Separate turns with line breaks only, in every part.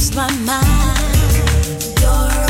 lost my mind. You're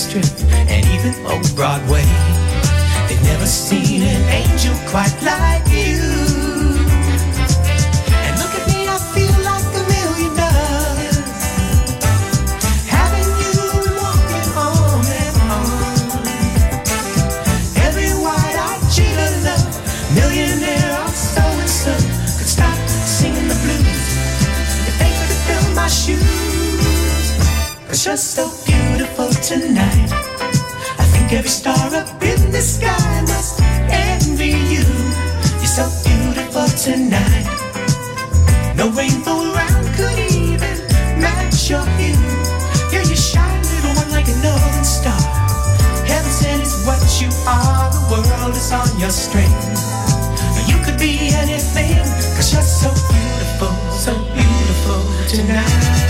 Strip and even old Broadway. They've never seen an angel quite like you. And look at me, I feel like a million dollars. Having you walking on and on. Every white eyed cheetah love, millionaire or so and so, could stop singing the blues if they could fill my shoes. you're so beautiful tonight. No rainbow around could even match your hue. You're your shine little one like a northern star. Heaven sent it's what you are. The world is on your string. You could be anything, cause you're so beautiful, so beautiful tonight.